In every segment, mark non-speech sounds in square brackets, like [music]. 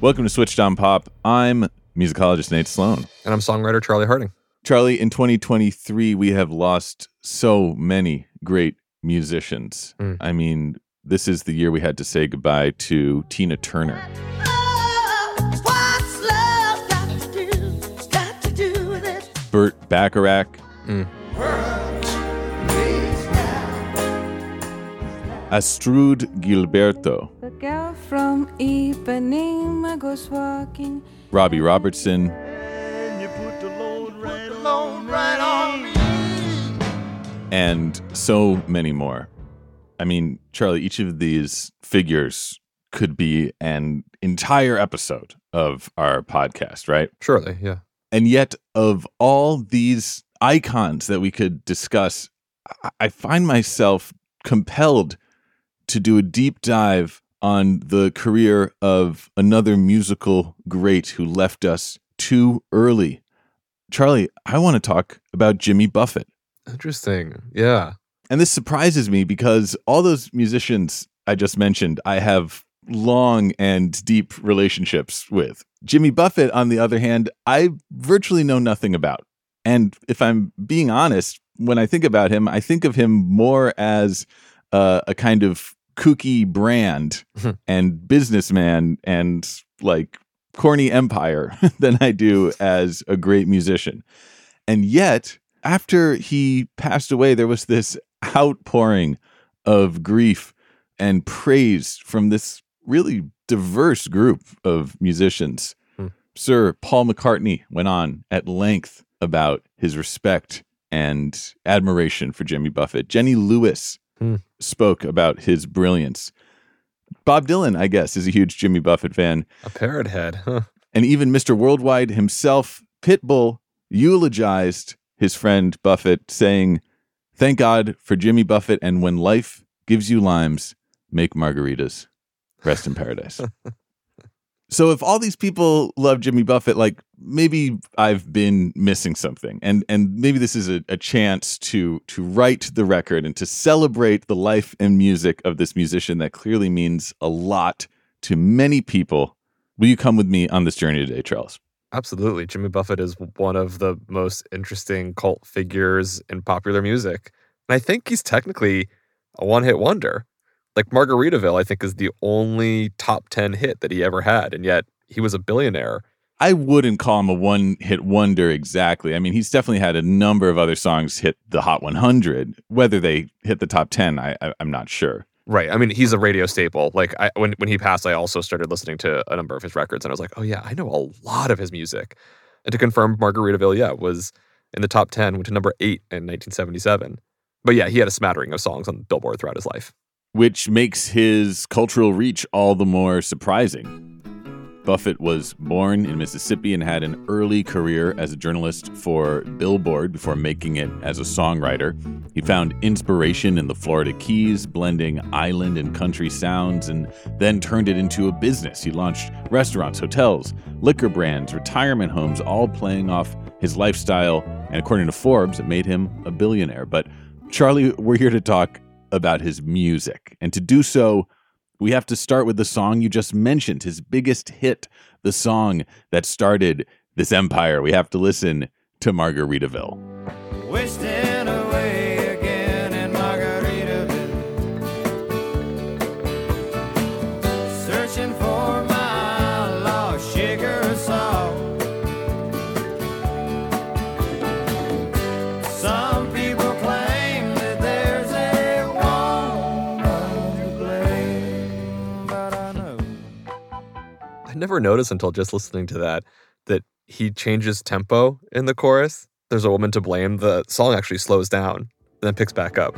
Welcome to Switched on Pop. I'm musicologist Nate Sloan. And I'm songwriter Charlie Harding. Charlie, in 2023, we have lost so many great musicians. Mm. I mean, this is the year we had to say goodbye to Tina Turner. What's love got to do? Got to do. Burt Bacharach, Mm. Astrud Gilberto, The girl from Ipanema goes walking. Robbie Robertson, and so many more. I mean, Charlie, each of these figures could be an entire episode of our podcast, right? Surely, yeah. And yet, of all these icons that we could discuss, I- I find myself compelled to do a deep dive on the career of another musical great who left us too early. Charlie, I want to talk about Jimmy Buffett. Interesting. Yeah. And this surprises me because all those musicians I just mentioned, I have long and deep relationships with. Jimmy Buffett, on the other hand, I virtually know nothing about. And if I'm being honest, when I think about him, I think of him more as uh, a kind of kooky brand and businessman and like corny empire [laughs] than I do as a great musician. And yet, after he passed away, there was this outpouring of grief and praise from this really diverse group of musicians. Hmm. Sir Paul McCartney went on at length about his respect and admiration for Jimmy Buffett. Jenny Lewis Hmm. spoke about his brilliance. Bob Dylan, I guess, is a huge Jimmy Buffett fan. A parrot head. Huh. And even Mr. Worldwide himself, Pitbull, eulogized his friend Buffett, saying, Thank God for Jimmy Buffett, and when life gives you limes, make margaritas. Rest in [laughs] paradise. So if all these people love Jimmy Buffett, like maybe I've been missing something. And and maybe this is a, a chance to to write the record and to celebrate the life and music of this musician that clearly means a lot to many people. Will you come with me on this journey today, Charles? Absolutely. Jimmy Buffett is one of the most interesting cult figures in popular music. And I think he's technically a one hit wonder. Like Margaritaville, I think, is the only top 10 hit that he ever had. And yet he was a billionaire. I wouldn't call him a one hit wonder exactly. I mean, he's definitely had a number of other songs hit the Hot 100. Whether they hit the top 10, I, I, I'm not sure. Right. I mean, he's a radio staple. Like I, when when he passed, I also started listening to a number of his records, and I was like, oh yeah, I know a lot of his music. And to confirm, Margaritaville, yeah, was in the top ten, went to number eight in 1977. But yeah, he had a smattering of songs on Billboard throughout his life. Which makes his cultural reach all the more surprising. Buffett was born in Mississippi and had an early career as a journalist for Billboard before making it as a songwriter. He found inspiration in the Florida Keys, blending island and country sounds, and then turned it into a business. He launched restaurants, hotels, liquor brands, retirement homes, all playing off his lifestyle. And according to Forbes, it made him a billionaire. But Charlie, we're here to talk about his music. And to do so, we have to start with the song you just mentioned, his biggest hit, the song that started this empire. We have to listen to Margaritaville. Wasting never noticed until just listening to that that he changes tempo in the chorus. There's a woman to blame. The song actually slows down, then picks back up.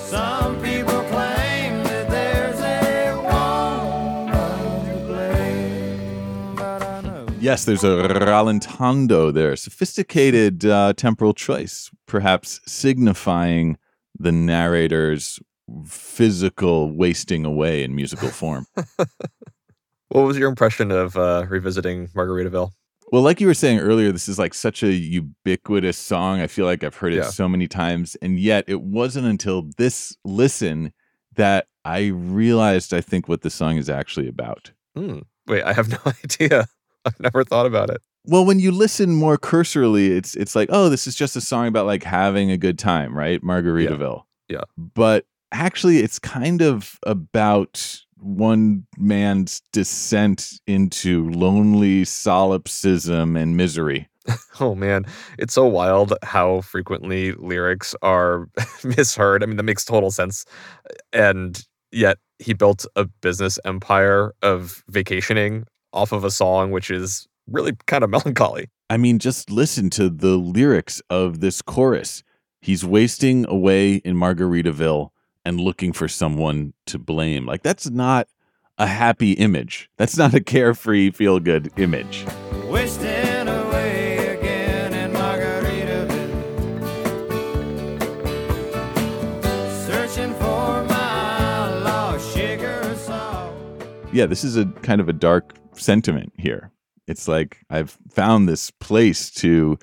Some people claim that there's a woman to blame, but I know. Yes, there's a rallentando there, sophisticated uh, temporal choice, perhaps signifying the narrator's physical wasting away in musical form. [laughs] What was your impression of uh, revisiting Margaritaville? Well, like you were saying earlier, this is like such a ubiquitous song. I feel like I've heard it Yeah. so many times. And yet it wasn't until this listen that I realized, I think, what the song is actually about. Hmm. Wait, I have [laughs] no idea. I've never thought about it. Well, when you listen more cursorily, it's it's like, oh, this is just a song about like having a good time, right? Margaritaville. Yeah. But actually, it's kind of about one man's descent into lonely solipsism and misery. [laughs] Oh man, it's so wild how frequently lyrics are [laughs] misheard. I mean, that makes total sense. And yet he built a business empire of vacationing off of a song which is really kind of [laughs] melancholy. I mean, just listen to the lyrics of this chorus. He's wasting away in Margaritaville and looking for someone to blame. Like, that's not a happy image. That's not a carefree, feel good image. Wasting away again in Margaritaville. Searching for my lost sugar salt. Yeah, this is a kind of a dark sentiment here. It's like I've found this place to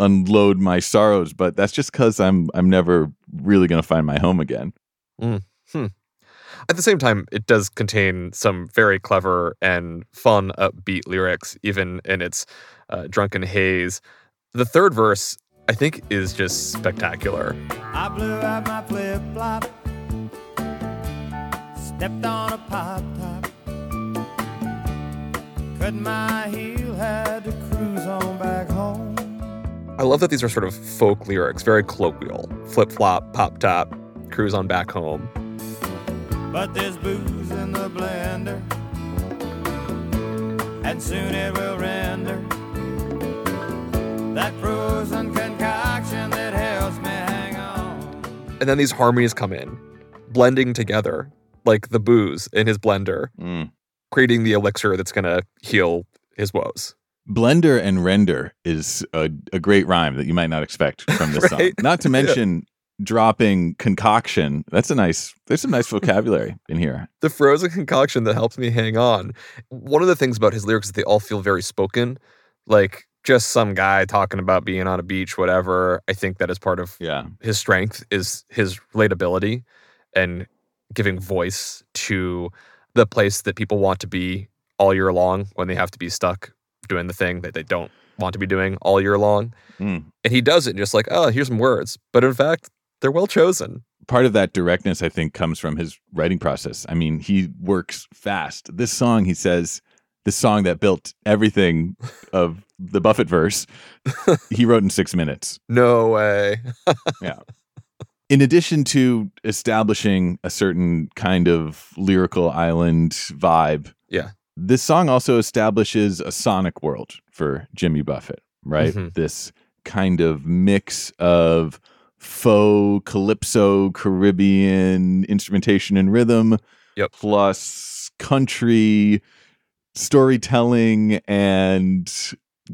unload my sorrows, but that's just because I'm I'm never really gonna find my home again. At the same time, it does contain some very clever and fun, upbeat lyrics, even in its uh, drunken haze. The third verse, I think, is just spectacular. I blew out my flip flop. Stepped on a pop top. Cut my heel, had to cruise on back home. I love that these are sort of folk lyrics, very colloquial. Flip flop, pop top, cruise on back home. But there's booze in the blender, and soon it will render that frozen concoction that helps me hang on. And then these harmonies come in, blending together like the booze in his blender, Mm. creating the elixir that's going to heal his woes. Blender and render is a, a great rhyme that you might not expect [laughs] from this song. Not to mention dropping concoction. That's a nice. There's some nice vocabulary in here. The frozen concoction that helps me hang on. One of the things about his lyrics is they all feel very spoken, like just some guy talking about being on a beach, whatever. I think that is part of Yeah. his strength is his relatability and giving voice to the place that people want to be all year long when they have to be stuck doing the thing that they don't want to be doing all year long. Mm. And he does it just like, oh, here's some words. But in fact, they're well chosen. Part of that directness, I think, comes from his writing process. I mean, he works fast. This song, he says, this song that built everything [laughs] of the Buffett verse, he wrote in six minutes. No way. [laughs] Yeah. In addition to establishing a certain kind of lyrical island vibe, Yeah. This song also establishes a sonic world for Jimmy Buffett, right? Mhm. This kind of mix of faux calypso Caribbean instrumentation and rhythm, Yep. plus country storytelling and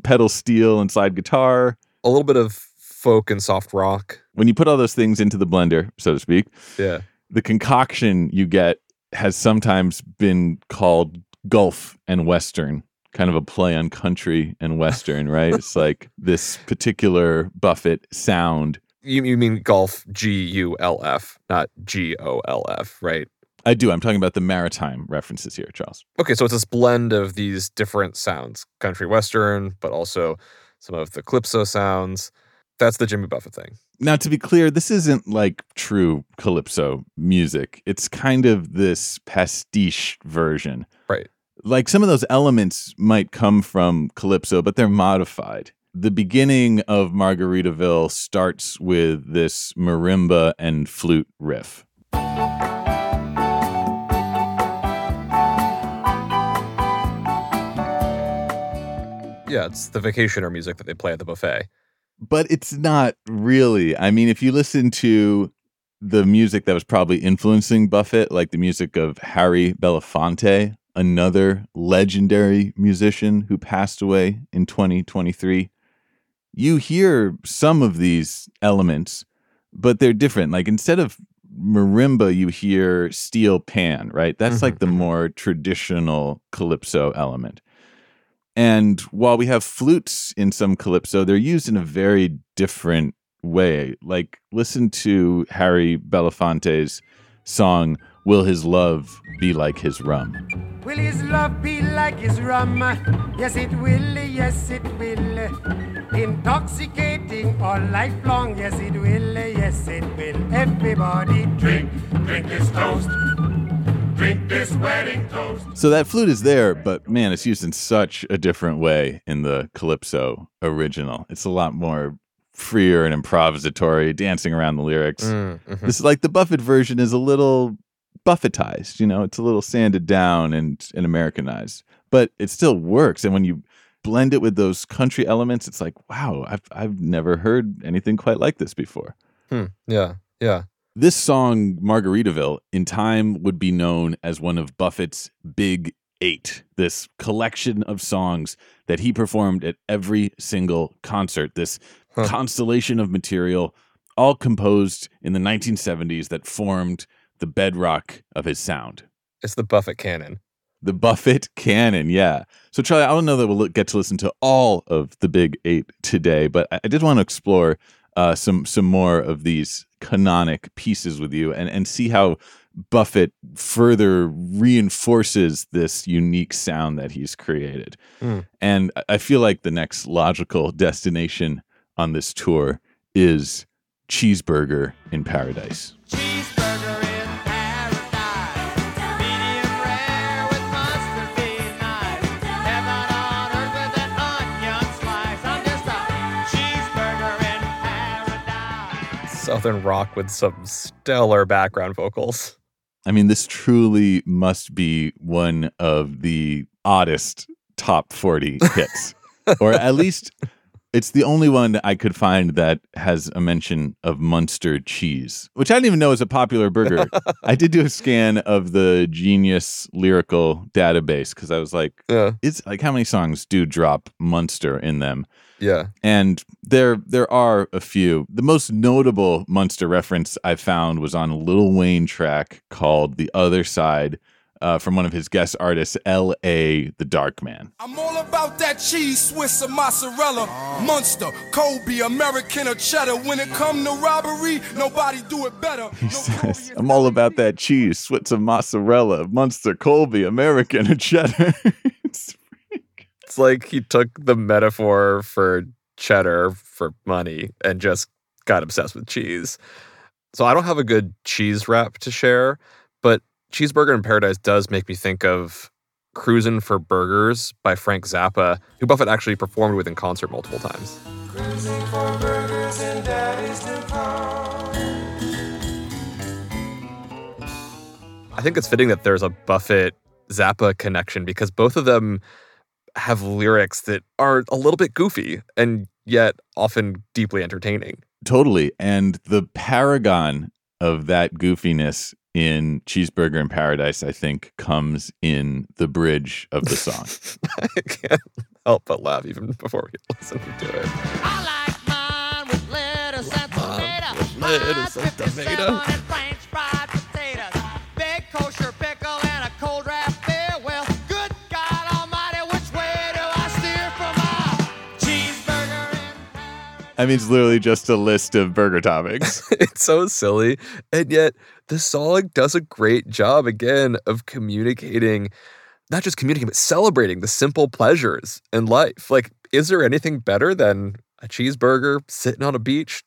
pedal steel and slide guitar A little bit of folk and soft rock. when you put all those things into the blender, so to speak, Yeah. the concoction you get has sometimes been called Gulf and Western, kind of a play on country and Western, right? it's [laughs] like this particular Buffett sound. You, you mean golf G U L F, not G O L F, right? I do. I'm talking about the maritime references here, Charles. Okay, so it's this blend of these different sounds country western, but also some of the calypso sounds. That's the Jimmy Buffett thing. Now, to be clear, this isn't like true calypso music. It's kind of this pastiche version. Right. Like some of those elements might come from calypso, but they're modified. The beginning of Margaritaville starts with this marimba and flute riff. Yeah, it's the vacationer music that they play at the buffet. But it's not really. I mean, if you listen to the music that was probably influencing Buffett, like the music of Harry Belafonte, another legendary musician who passed away in 2023, you hear some of these elements, but they're different. Like instead of marimba, you hear steel pan, right? That's Mhm, like the mhm. more traditional calypso element. And while we have flutes in some calypso, they're used in a very different way. Like, listen to Harry Belafonte's song, Will His Love Be Like His Rum? Will his love be like his rum? Yes, it will, yes, it will. Intoxicating all life long, yes, it will, yes, it will. Everybody drink, drink this toast, drink this wedding toast. So that flute is there, but man, it's used in such a different way in the Calypso original. It's a lot more freer and improvisatory, dancing around the lyrics. Mm, mhm. This is like the Buffett version is a little buffetized, you know, it's a little sanded down and, and Americanized, but it still works. And when you blend it with those country elements, it's like, wow, I've, I've never heard anything quite like this before. Hmm, Yeah, yeah. This song, Margaritaville, in time would be known as one of Buffett's big eight, this collection of songs that he performed at every single concert, this Huh. constellation of material, all composed in the 1970s that formed the bedrock of his sound. It's the Buffett canon. The Buffett canon, yeah. So, Charlie, I don't know that we'll get to listen to all of the big eight today, but I I did want to explore uh, some some more of these canonic pieces with you and, and see how Buffett further reinforces this unique sound that he's created. Hmm. And I feel like the next logical destination on this tour is Cheeseburger in Paradise. Southern rock with some stellar background vocals. I mean, this truly must be one of the oddest top 40 [laughs] hits, or at least it's the only one I could find that has a mention of Munster cheese, which I didn't even know is a popular burger. I did do a scan of the Genius lyrical database because I was like, Yeah, it's like how many songs do drop Munster in them? yeah. And there there are a few. The most notable Munster reference I found was on a Lil Wayne track called The Other Side uh, from one of his guest artists, L.A. The Dark Man. I'm all about that cheese, Swiss or mozzarella, Munster, Colby, American or cheddar. When it come to robbery, nobody do it better. He says, I'm all about that cheese, Switzer mozzarella, Munster, Colby, American, and cheddar. [laughs] It's- It's like he took the metaphor for cheddar for money and just got obsessed with cheese. So I don't have a good cheese rap to share, but Cheeseburger in Paradise does make me think of Cruisin' for Burgers by Frank Zappa, who Buffett actually performed with in concert multiple times. Cruising for burgers and daddy's new car. I think it's fitting that there's a Buffett Zappa connection because both of them have lyrics that are a little bit goofy and yet often deeply entertaining. totally. And the paragon of that goofiness in Cheeseburger in Paradise, I think, comes in the bridge of the song. [laughs] I can't help but laugh even before we listen to it. I like mine with lettuce and tomato. with lettuce and tomato. I mean, it's literally just a list of burger toppings. [laughs] it's so silly. And yet, the song does a great job again of communicating, not just communicating, but celebrating the simple pleasures in life. Like, is there anything better than a cheeseburger sitting on a beach?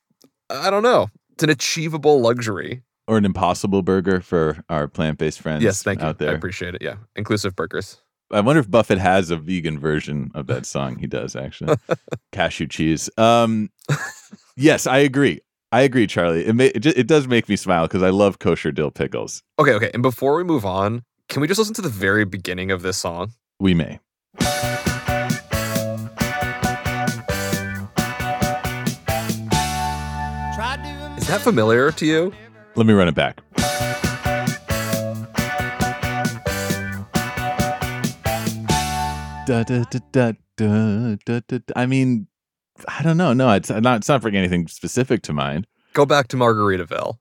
I don't know. It's an achievable luxury. or an impossible burger for our plant-based friends yes, thank you. out there. I appreciate it. Yeah. Inclusive burgers. I wonder if Buffett has a vegan version of that song. He does actually. [laughs] Cashew cheese. Um, yes, I agree. I agree, Charlie. It may, it, just, it does make me smile because I love kosher dill pickles. Okay, okay. And before we move on, can we just listen to the very beginning of this song? We may. Is that familiar to you? Let me run it back. Da, da, da, da, da, da. I mean, I don't know. No, it's not. It's not bringing anything specific to mind. Go back to Margaritaville.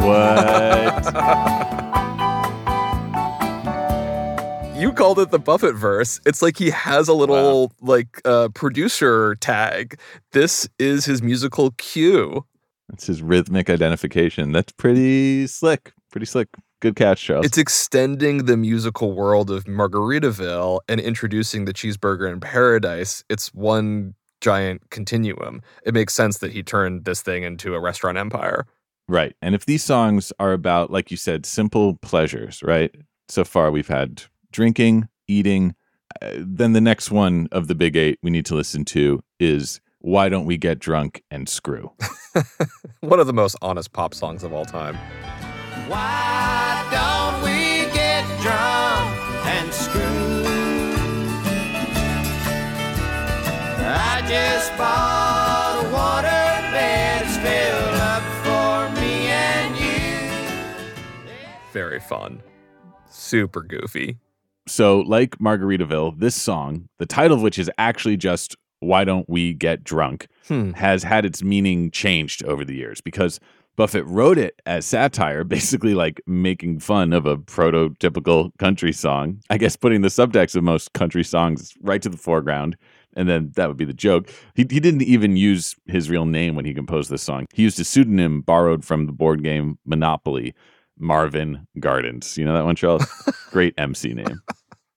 What? [laughs] You called it the Buffett verse. It's like he has a little like uh, producer tag. This is his musical cue. That's his rhythmic identification. That's pretty slick. Pretty slick. Good catch, Charles. It's extending the musical world of Margaritaville and introducing the cheeseburger in paradise. It's one giant continuum. It makes sense that he turned this thing into a restaurant empire. Right. And if these songs are about, like you said, simple pleasures, right? So far, we've had drinking, eating. Uh, then the next one of the big eight we need to listen to is Why Don't We Get Drunk and Screw? [laughs] One of the most honest pop songs of all time. Why fun. Super goofy. So, like Margaritaville, this song, the title of which is actually just Why Don't We Get Drunk, Hmm. has had its meaning changed over the years because Buffett wrote it as satire, [laughs] basically like making fun of a prototypical country song. I guess putting the subtext of most country songs right to the foreground. And then that would be the joke. He, he didn't even use his real name when he composed this song. He used a pseudonym borrowed from the board game Monopoly, Marvin Gardens. You know that one, Charles? [laughs] Great MC name.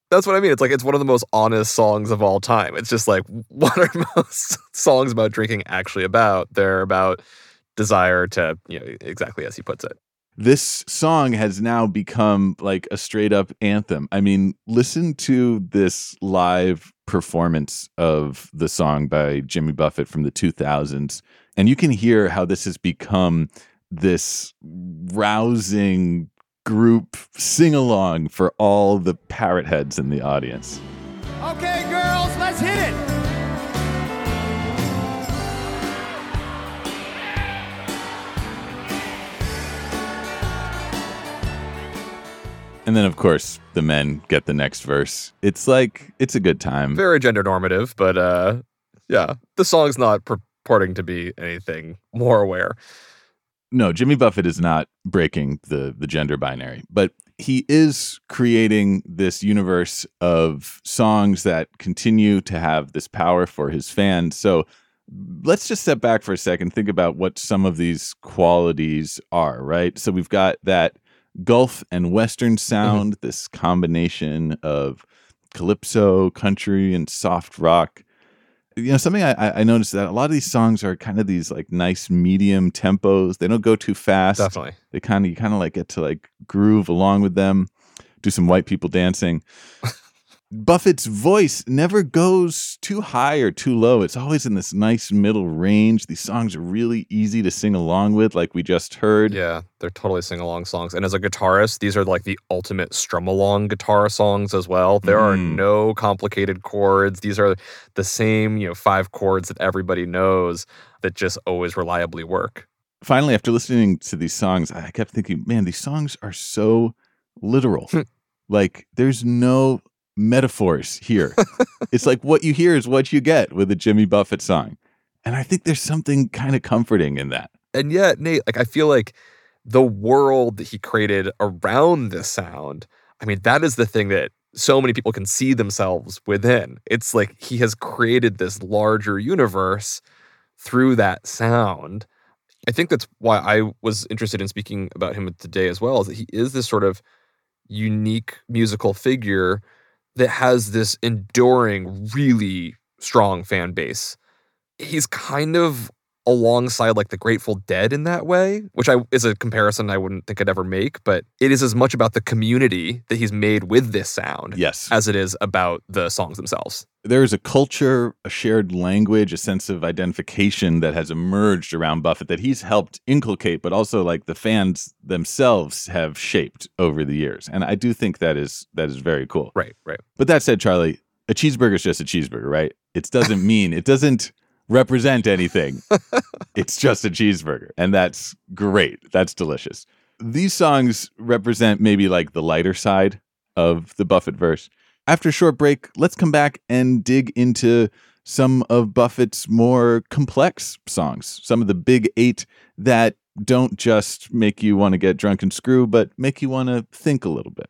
That's what I mean. It's like it's one of the most honest songs of all time. It's just like [laughs] what are most songs about drinking actually about? They're about desire to, you know, exactly as he puts it. this song has now become like a straight up anthem. I mean, listen to this live performance of the song by Jimmy Buffett from the 2000s, and you can hear how this has become this rousing group sing along for all the parrot heads in the audience. Okay, girls, let's hit it. And then, of course, the men get the next verse. It's like, it's a good time. Very gender normative, but uh yeah, the song's not purporting to be anything more aware. No, Jimmy Buffett is not breaking the the gender binary, but he is creating this universe of songs that continue to have this power for his fans. So let's just step back for a second, think about what some of these qualities are, right? So we've got that Gulf and Western mm-hmm. sound, this combination of calypso, country, and soft rock you know something I, I- noticed that a lot of these songs are kind of these like nice medium tempos. They don't go too fast. Definitely. they kind of you kind of like get to like groove along with them. Do some white people dancing [laughs] buffett's voice never goes too high or too low it's always in this nice middle range these songs are really easy to sing along with like we just heard Yeah, they're totally sing along songs. And as a guitarist, these are like the ultimate strum along guitar songs as well. There are Mm. no complicated chords. These are the same, you know, five chords that everybody knows that just always reliably work. finally, after listening to these songs, I kept thinking, man, these songs are so literal. [laughs] like, there's no metaphors here. [laughs] it's like what you hear is what you get with a Jimmy Buffett song. And I think there's something kind of comforting in that. And yet, Nate, like I feel like the world that he created around this sound, I mean, that is the thing that so many people can see themselves within. It's like he has created this larger universe through that sound. I think that's why I was interested in speaking about him today as well, is that he is this sort of unique musical figure that has this enduring, really strong fan base. He's kind of alongside like the Grateful Dead in that way, which I is a comparison I wouldn't think I'd ever make, but it is as much about the community that he's made with this sound Yes. as it is about the songs themselves. there is a culture, a shared language, a sense of identification that has emerged around Buffett that he's helped inculcate, but also like the fans themselves have shaped over the years. And I do think that is that is very cool. Right, right. But that said, Charlie, a cheeseburger is just a cheeseburger, right? It doesn't [laughs] mean it doesn't represent anything. [laughs] it's just a cheeseburger. And that's great. That's delicious. These songs represent maybe like the lighter side of the Buffett verse. After a short break, let's come back and dig into some of Buffett's more complex songs, some of the big eight that don't just make you want to get drunk and screw, but make you want to think a little bit.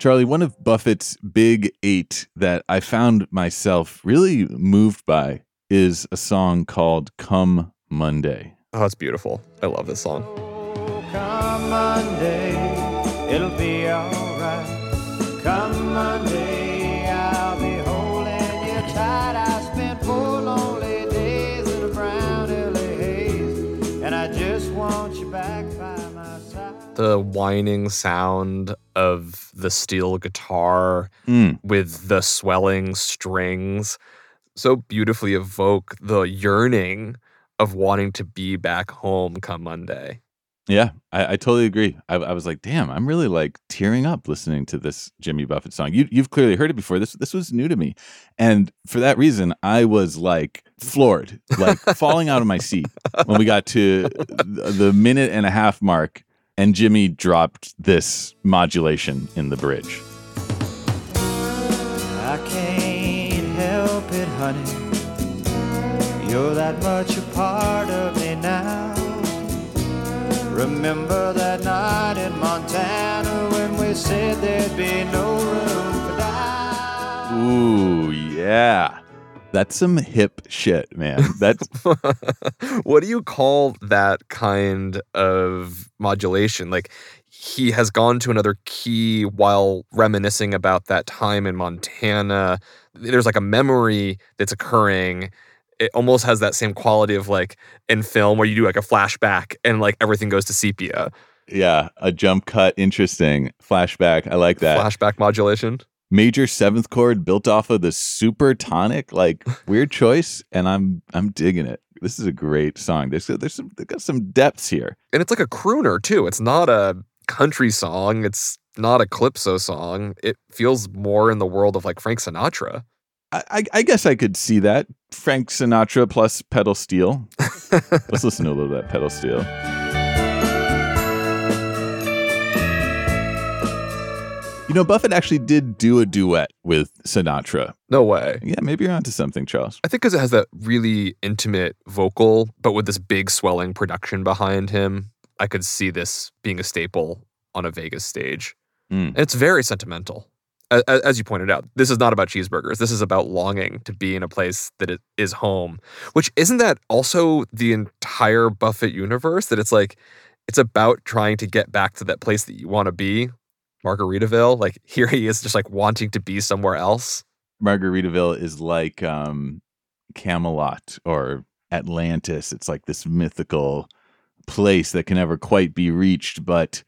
Charlie, one of Buffett's big eight that I found myself really moved by is a song called Come Monday. Oh, it's beautiful. I love this song. Oh, come Monday, it'll be alright. Come Monday, the whining sound of the steel guitar Mm. with the swelling strings so beautifully evoke the yearning of wanting to be back home come Monday. Yeah, I, I totally agree. I, I was like, damn, I'm really like tearing up listening to this Jimmy Buffett song. You, you've clearly heard it before. This this was new to me, and for that reason, I was like floored, like falling out of my seat when we got to the minute and a half mark, and Jimmy dropped this modulation in the bridge. I can't help it, honey. You're that much a part of me now. Remember that night in Montana when we said there'd be no room for doubt. Ooh, yeah, that's some hip shit, man. That's [laughs] what do you call that kind of modulation? Like he has gone to another key while reminiscing about that time in Montana. There's like a memory that's occurring. It almost has that same quality of like in film where you do like a flashback and like everything goes to sepia. yeah, a jump cut, interesting flashback. I like that. Flashback modulation. Major seventh chord built off of the super tonic like weird [laughs] choice and i'm i'm digging it this is a great song there's there's some they got some depths here And it's like a crooner too. It's not a country song. It's not a calypso song. It feels more in the world of like Frank Sinatra. I, I, I guess I could see that Frank Sinatra plus pedal steel. [laughs] Let's listen to a little of that pedal steel. You know, Buffett actually did do a duet with Sinatra. No way. Yeah, maybe you're onto something, Charles. I think because it has that really intimate vocal, but with this big swelling production behind him, I could see this being a staple on a Vegas stage. Mm. And it's very sentimental. As you pointed out, this is not about cheeseburgers. This is about longing to be in a place that is home. Which isn't that also the entire Buffett universe? That it's like, it's about trying to get back to that place that you want to be, Margaritaville. Like [laughs] here he is just like wanting to be somewhere else. Margaritaville is like um, Camelot or Atlantis. It's like this mythical place that can never quite be reached, but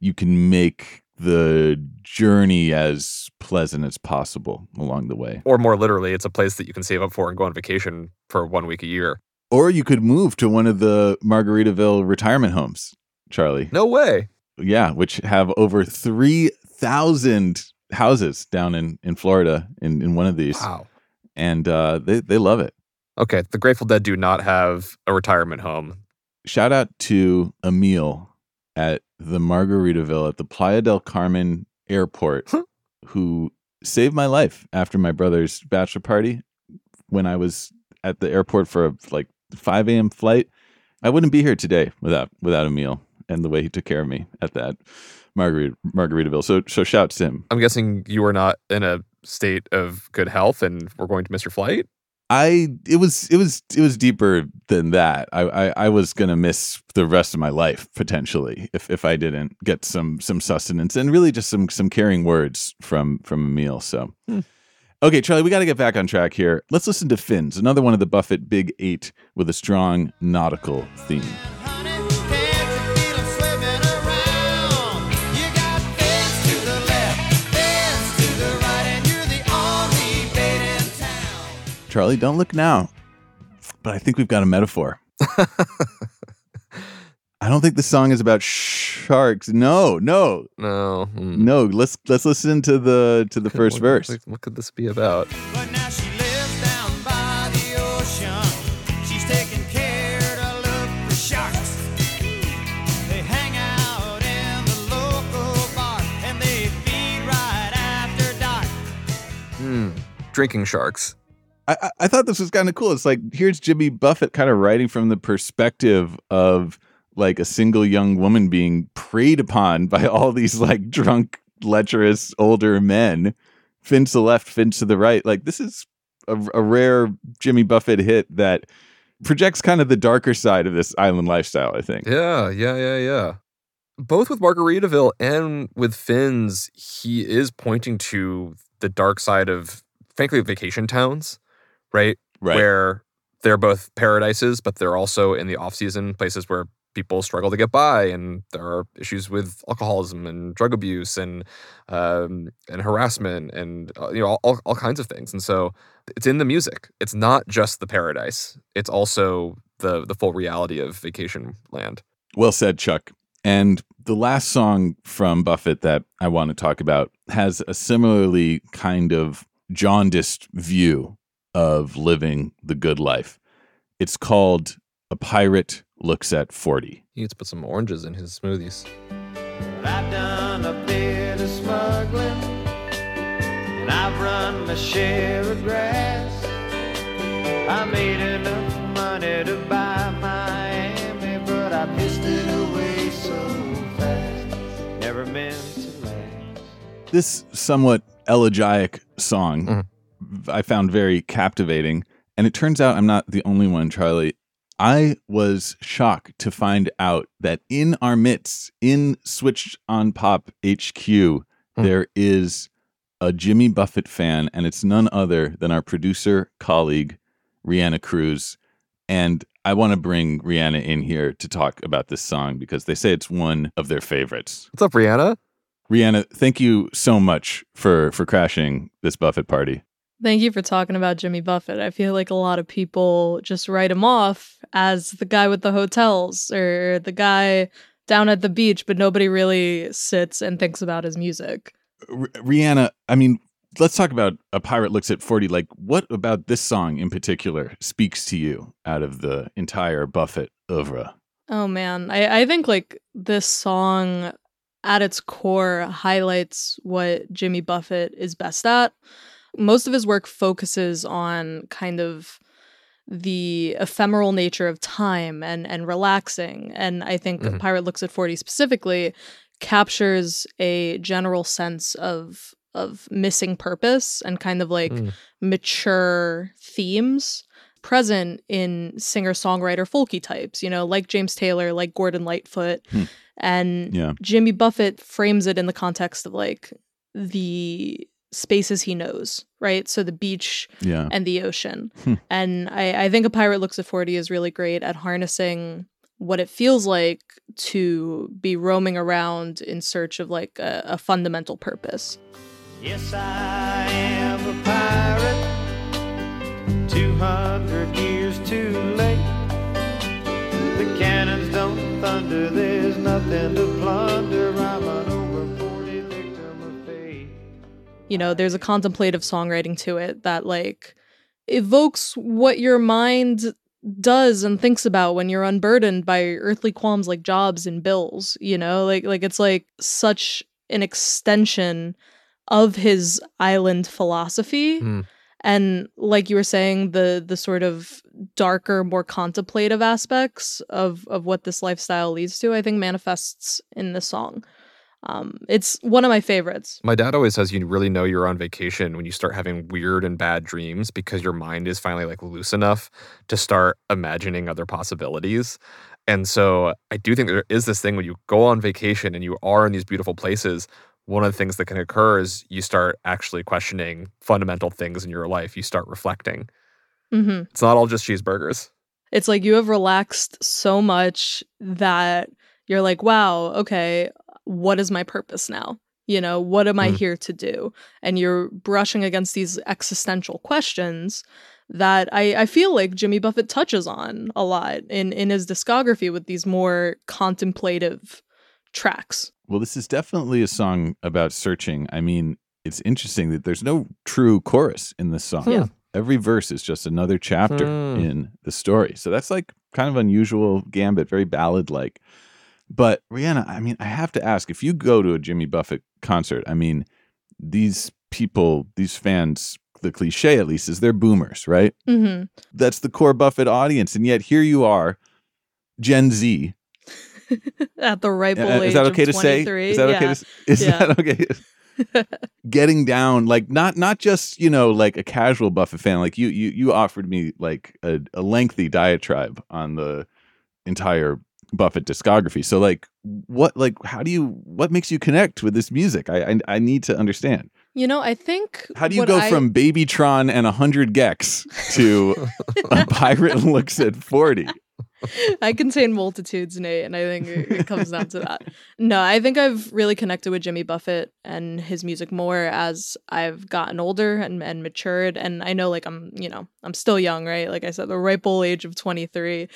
you can make the journey as pleasant as possible along the way. Or more literally, it's a place that you can save up for and go on vacation for one week a year. Or you could move to one of the Margaritaville retirement homes, Charlie. No way. Yeah, which have over 3,000 houses down in, in Florida in, in one of these. Wow. And uh, they, they love it. Okay, the Grateful Dead do not have a retirement home. shout out to Emil at the Margaritaville at the Playa del Carmen airport who saved my life after my brother's bachelor party when I was at the airport for a like 5 a.m. flight. I wouldn't be here today without without Emil and the way he took care of me at that Margarit Margaritaville. So so shouts to him. I'm guessing you were not in a state of good health and we're going to miss your flight. I it was it was it was deeper than that. I, I I was gonna miss the rest of my life potentially if if I didn't get some some sustenance and really just some some caring words from from Emil. So. Hmm. Okay, Charlie, we got to get back on track here. Let's listen to Fins, another one of the Buffett Big Eight with a strong nautical theme. Charlie, don't look now, but I think we've got a metaphor. [laughs] I don't think the song is about sharks. No, no, No. mm. no. Let's let's listen to the to the first What- verse. What, what could this be about? But now she lives down by the ocean. She's taking care to look for sharks. They hang out in the local bar and they feed right after dark. Hmm. Drinking sharks. I, I- thought this was kind of cool. It's like here's Jimmy Buffett kind of writing from the perspective of like a single young woman being preyed upon by [laughs] all these like drunk, lecherous older men. Fins to the left, fins to the right. Like this is a, a rare Jimmy Buffett hit that projects kind of the darker side of this island lifestyle. I think. Yeah, yeah, yeah, yeah. Both with Margaritaville and with Fins, he is pointing to the dark side of, frankly, vacation towns, right? Right. Where they're both paradises, but they're also in the off season places where people struggle to get by, and there are issues with alcoholism and drug abuse and um, and harassment and uh, you know all, all, all kinds of things. And so it's in the music. It's not just the paradise. It's also the the full reality of vacation land. Well said, Chuck. And the last song from Buffett that I want to talk about has a similarly kind of jaundiced view of living the good life. It's called A Pirate Looks at 40. He needs to put some oranges in his smoothies. I've done a bit of smuggling, and I've run my share of grass. I made enough money to buy Miami, but I pissed it away so fast. Never meant to last. This somewhat elegiac song Mhm. I found very captivating. And it turns out I'm not the only one, Charlie. I was shocked to find out that in our midst, in Switched on Pop HQ, Hmm. there is a Jimmy Buffett fan, and it's none other than our producer colleague, Reanna Cruz. And I want to bring Reanna in here to talk about this song because they say it's one of their favorites. What's up, Reanna? Reanna, thank you so much for for crashing this Buffett party. Thank you for talking about Jimmy Buffett. I feel like a lot of people just write him off as the guy with the hotels or the guy down at the beach, but nobody really sits and thinks about his music. R- Reanna, I mean, let's talk about A Pirate Looks at 40. Like, what about this song in particular speaks to you out of the entire Buffett oeuvre? Oh man, I, I think like this song at its core highlights what Jimmy Buffett is best at. Most of his work focuses on kind of the ephemeral nature of time and and relaxing. And I think Mhm. Pirate Looks at 40 specifically captures a general sense of of missing purpose and kind of like Mm. mature themes present in singer-songwriter folky types, you know, like James Taylor, like Gordon Lightfoot. Hmm. And Yeah. Jimmy Buffett frames it in the context of like the spaces he knows, right? So the beach Yeah. and the ocean. Hmm. And I, I think A Pirate Looks at 40 is really great at harnessing what it feels like to be roaming around in search of like a, a fundamental purpose. Yes, I am a pirate. 200 years too late. The cannons don't thunder, there's nothing to plunder. I'm an You know, there's a contemplative songwriting to it that like evokes what your mind does and thinks about when you're unburdened by earthly qualms like jobs and bills, you know? Like like it's like such an extension of his island philosophy. Hmm. And like you were saying, the the sort of darker, more contemplative aspects of of what this lifestyle leads to, I think manifests in this song. Um, it's one of my favorites. My dad always says you really know you're on vacation when you start having weird and bad dreams because your mind is finally like loose enough to start imagining other possibilities. And so I do think there is this thing when you go on vacation and you are in these beautiful places, one of the things that can occur is you start actually questioning fundamental things in your life. You start reflecting. hmm It's not all just cheeseburgers. It's like you have relaxed so much that you're like, wow, okay, what is my purpose now? You know, what am I Mm. here to do? And you're brushing against these existential questions that I, I feel like Jimmy Buffett touches on a lot in, in his discography with these more contemplative tracks. Well, this is definitely a song about searching. I mean, it's interesting that there's no true chorus in this song. Yeah. Every verse is just another chapter Hmm. in the story. So that's like kind of unusual gambit, very ballad like. But Reanna, I mean, I have to ask if you go to a Jimmy Buffett concert, I mean, these people, these fans, the cliche at least is they're boomers, right? hmm That's the core Buffett audience. And yet here you are, Gen Z. [laughs] At the ripe Uh, old age is that okay to say? 23. Is that okay to Yeah. Is Yeah. that okay? [laughs] Getting down, like not not just you know like a casual Buffett fan. Like you you you offered me like a, a lengthy diatribe on the entire Buffett discography. So like what like how do you what makes you connect with this music? I I, I need to understand. You know, I think. How do you go I- from Babytron and a hundred gecs to [laughs] a pirate looks at forty? I contain multitudes, Nate, and I think it it comes down to that. No, I think I've really connected with Jimmy Buffett and his music more as I've gotten older and, and matured. And I know, like, I'm, you know, I'm still young, right? Like I said, the ripe old age of 23.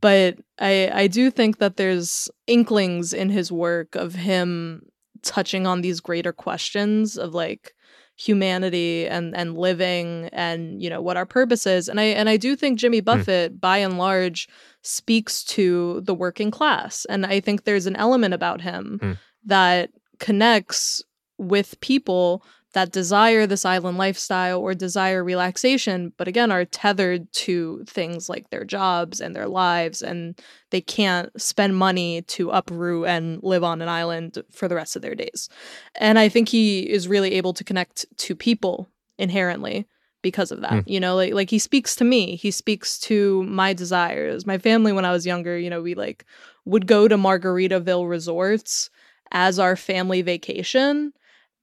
But I, I do think that there's inklings in his work of him touching on these greater questions of like humanity and and living and you know what our purpose is and i and i do think jimmy buffett by and large speaks to the working class. And I think there's an element about him Hmm. that connects with people that desire this island lifestyle or desire relaxation, but again, are tethered to things like their jobs and their lives, and they can't spend money to uproot and live on an island for the rest of their days. And I think he is really able to connect to people inherently because of that. Hmm. You know, like like he speaks to me. He speaks to my desires. My family when I was younger, you know, we like would go to Margaritaville resorts as our family vacation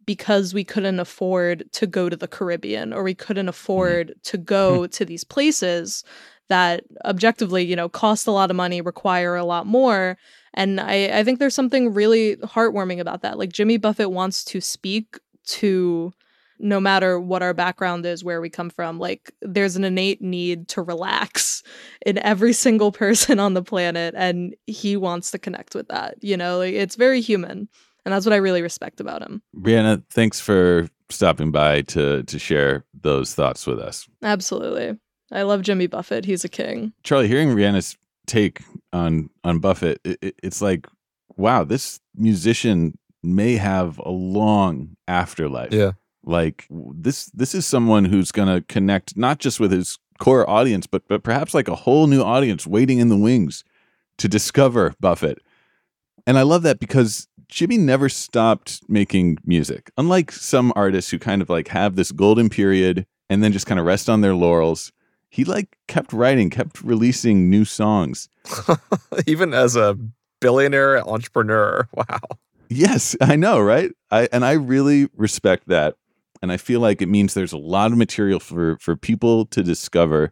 because we couldn't afford to go to the Caribbean or we couldn't mm-hmm. afford to go mm-hmm. to these places that objectively, you know, cost a lot of money, require a lot more. And I, I think there's something really heartwarming about that. Like Jimmy Buffett wants to speak to no matter what our background is, where we come from, like there's an innate need to relax [laughs] in every single [laughs] person on the planet. And he wants to connect with that. You know, like it's very human. And that's what I really respect about him. Brianna, thanks for stopping by to to share those thoughts with us. Absolutely. I love Jimmy Buffett. He's a king. Charlie, hearing Reanna's take on on Buffett, it, it- it's like, wow, this musician may have a long afterlife. Yeah. like this this is someone who's going to connect not just with his core audience, but but perhaps like a whole new audience waiting in the wings to discover Buffett. And I love that because Jimmy never stopped making music. Unlike some artists who kind of like have this golden period and then just kind of rest on their laurels, he like kept writing, kept releasing new songs. [laughs] Even as a billionaire entrepreneur. Wow. Yes, I know, right? I and I really respect that. And I feel like it means there's a lot of material for for people to discover.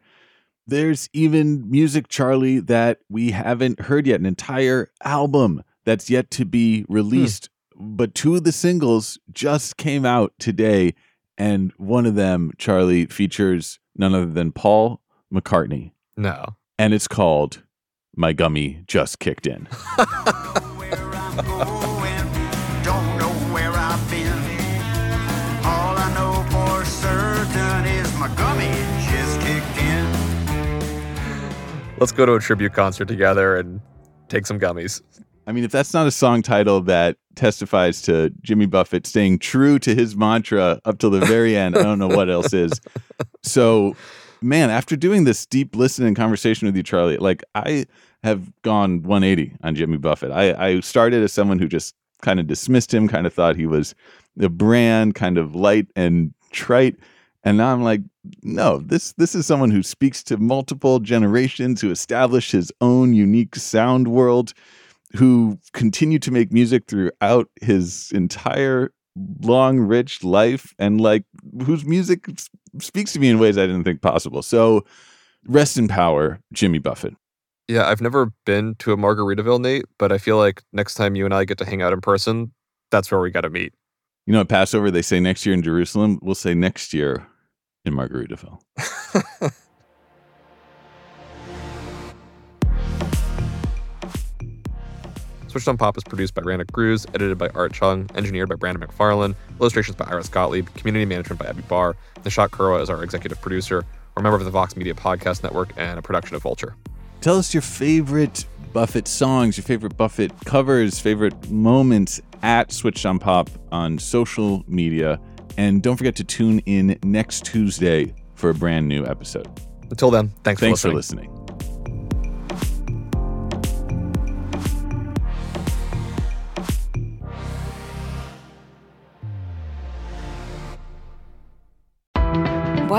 There's even music, Charlie, that we haven't heard yet, an entire album that's yet to be hmm. released. But two of the singles just came out today, and one of them, Charlie, features none other than Paul McCartney, No. and it's called My Gummie Just Kicked In. where I'm going, don't know where I've been. All I know for certain is my gummy just kicked in. Let's go to a tribute concert together and take some gummies. I mean, if that's not a song title that testifies to Jimmy Buffett staying true to his mantra up till the very end, I don't know what else is. So, man, after doing this deep listening conversation with you, Charlie, like I have gone 180 on Jimmy Buffett. I, I started as someone who just kind of dismissed him, kind of thought he was the brand, kind of light and trite. And now I'm like, no, this this is someone who speaks to multiple generations, who established his own unique sound world, who continued to make music throughout his entire long, rich life, and like whose music speaks to me in ways I didn't think possible. So, rest in power, Jimmy Buffett. Yeah, I've never been to a Margaritaville, Nate, but I feel like next time you and I get to hang out in person, that's where we got to meet. You know, at Passover they say next year in Jerusalem. We'll say next year in Margaritaville. [laughs] Switched on Pop is produced by Reanna Cruz, edited by Art Chung, engineered by Brandon McFarlane, illustrations by Iris Gottlieb, community management by Abby Barr. Nishat Kurwa is our executive producer. We're a member of the Vox Media Podcast Network and a production of Vulture. Tell us your favorite Buffett songs, your favorite Buffett covers, favorite moments at Switched on Pop on social media. And don't forget to tune in next Tuesday for a brand new episode. Until then, thanks, Thanks for for listening. listening.